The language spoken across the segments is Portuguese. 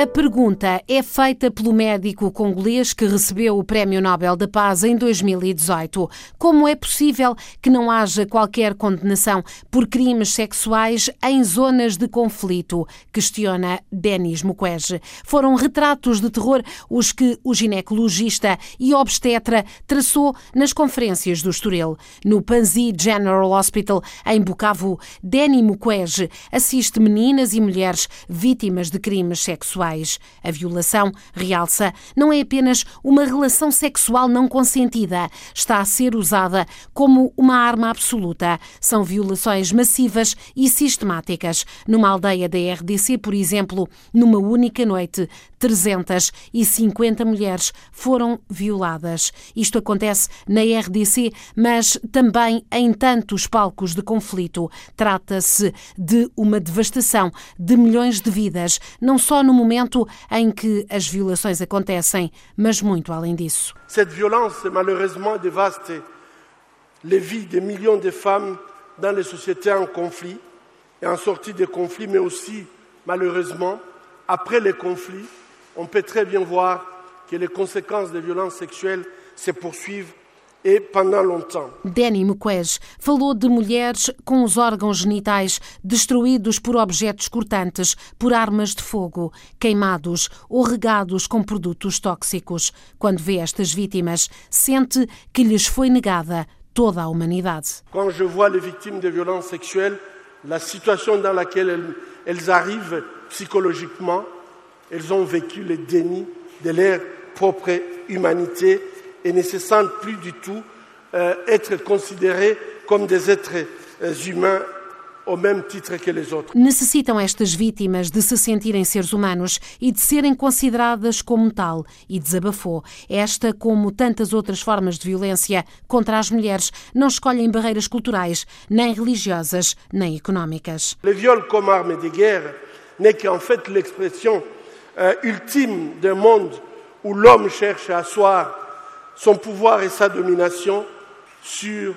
A pergunta é feita pelo médico congolês que recebeu o Prémio Nobel da Paz em 2018. Como é possível que não haja qualquer condenação por crimes sexuais em zonas de conflito? Questiona Denis Mukwege. Foram retratos de terror os que o ginecologista e obstetra traçou nas conferências do Estoril. No Panzi General Hospital, em Bukavu, Denis Mukwege assiste meninas e mulheres vítimas de crimes sexuais sexuais. A violação, realça, não é apenas uma relação sexual não consentida, está a ser usada como uma arma absoluta. São violações massivas e sistemáticas. Numa aldeia da RDC, por exemplo, numa única noite, 350 mulheres foram violadas. Isto acontece na RDC, mas também em tantos palcos de conflito. Trata-se de uma devastação de milhões de vidas, não só no momento em que as violações acontecem, mas muito além disso. Cette violence malheureusement dévaste les vies de millions de femmes dans les sociétés en conflit et en sortie de conflits, mais aussi malheureusement après les conflits on peut très bien voir que les conséquences des violences sexuelles se poursuivent e pendant longtemps. Danny Mukwege falou de mulheres com os órgãos genitais destruídos por objetos cortantes, por armas de fogo, queimados ou regados com produtos tóxicos. Quando vê estas vítimas, sente que lhes foi negada toda a humanidade. Quando je vois les victimes de violences sexuelles, la situation dans laquelle elles, elles arrivent psychologiquement, elles ont vécu le déni de leur propre humanité et ne se sentent plus du tout euh, être considérées comme des êtres euh, humains ao mesmo titre que les autres. Necessitam estas vítimas de se sentirem seres humanos e de serem consideradas como tal, e desabafou. Esta, como tantas outras formas de violência contra as mulheres, não escolhem barreiras culturais, nem religiosas, nem económicas. Le viol comme arme de guerre n'est qu'en fait l'expression euh, ultime d'un monde où l'homme cherche à asseoir son pouvoir et sa domination sur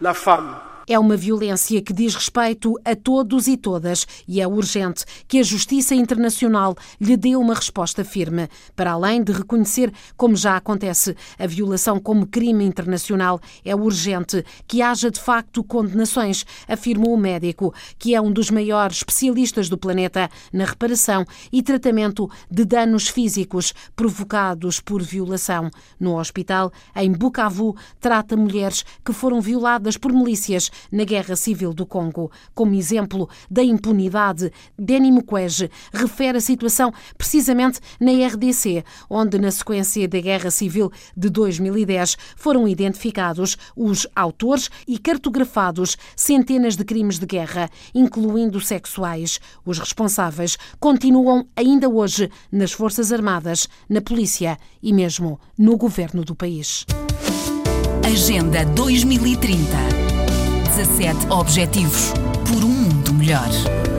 la femme. É uma violência que diz respeito a todos e todas e é urgente que a Justiça Internacional lhe dê uma resposta firme. Para além de reconhecer, como já acontece, a violação como crime internacional, é urgente que haja de facto condenações, afirmou o médico, que é um dos maiores especialistas do planeta na reparação e tratamento de danos físicos provocados por violação. No hospital, em Bukavu, trata mulheres que foram violadas por milícias na Guerra Civil do Congo. Como exemplo da impunidade, Denis Mukwege refere a situação precisamente na RDC, onde, na sequência da Guerra Civil de 2010, foram identificados os autores e cartografados centenas de crimes de guerra, incluindo sexuais. Os responsáveis continuam ainda hoje nas Forças Armadas, na polícia e mesmo no governo do país. Agenda 2030 17 Objetivos por um mundo melhor.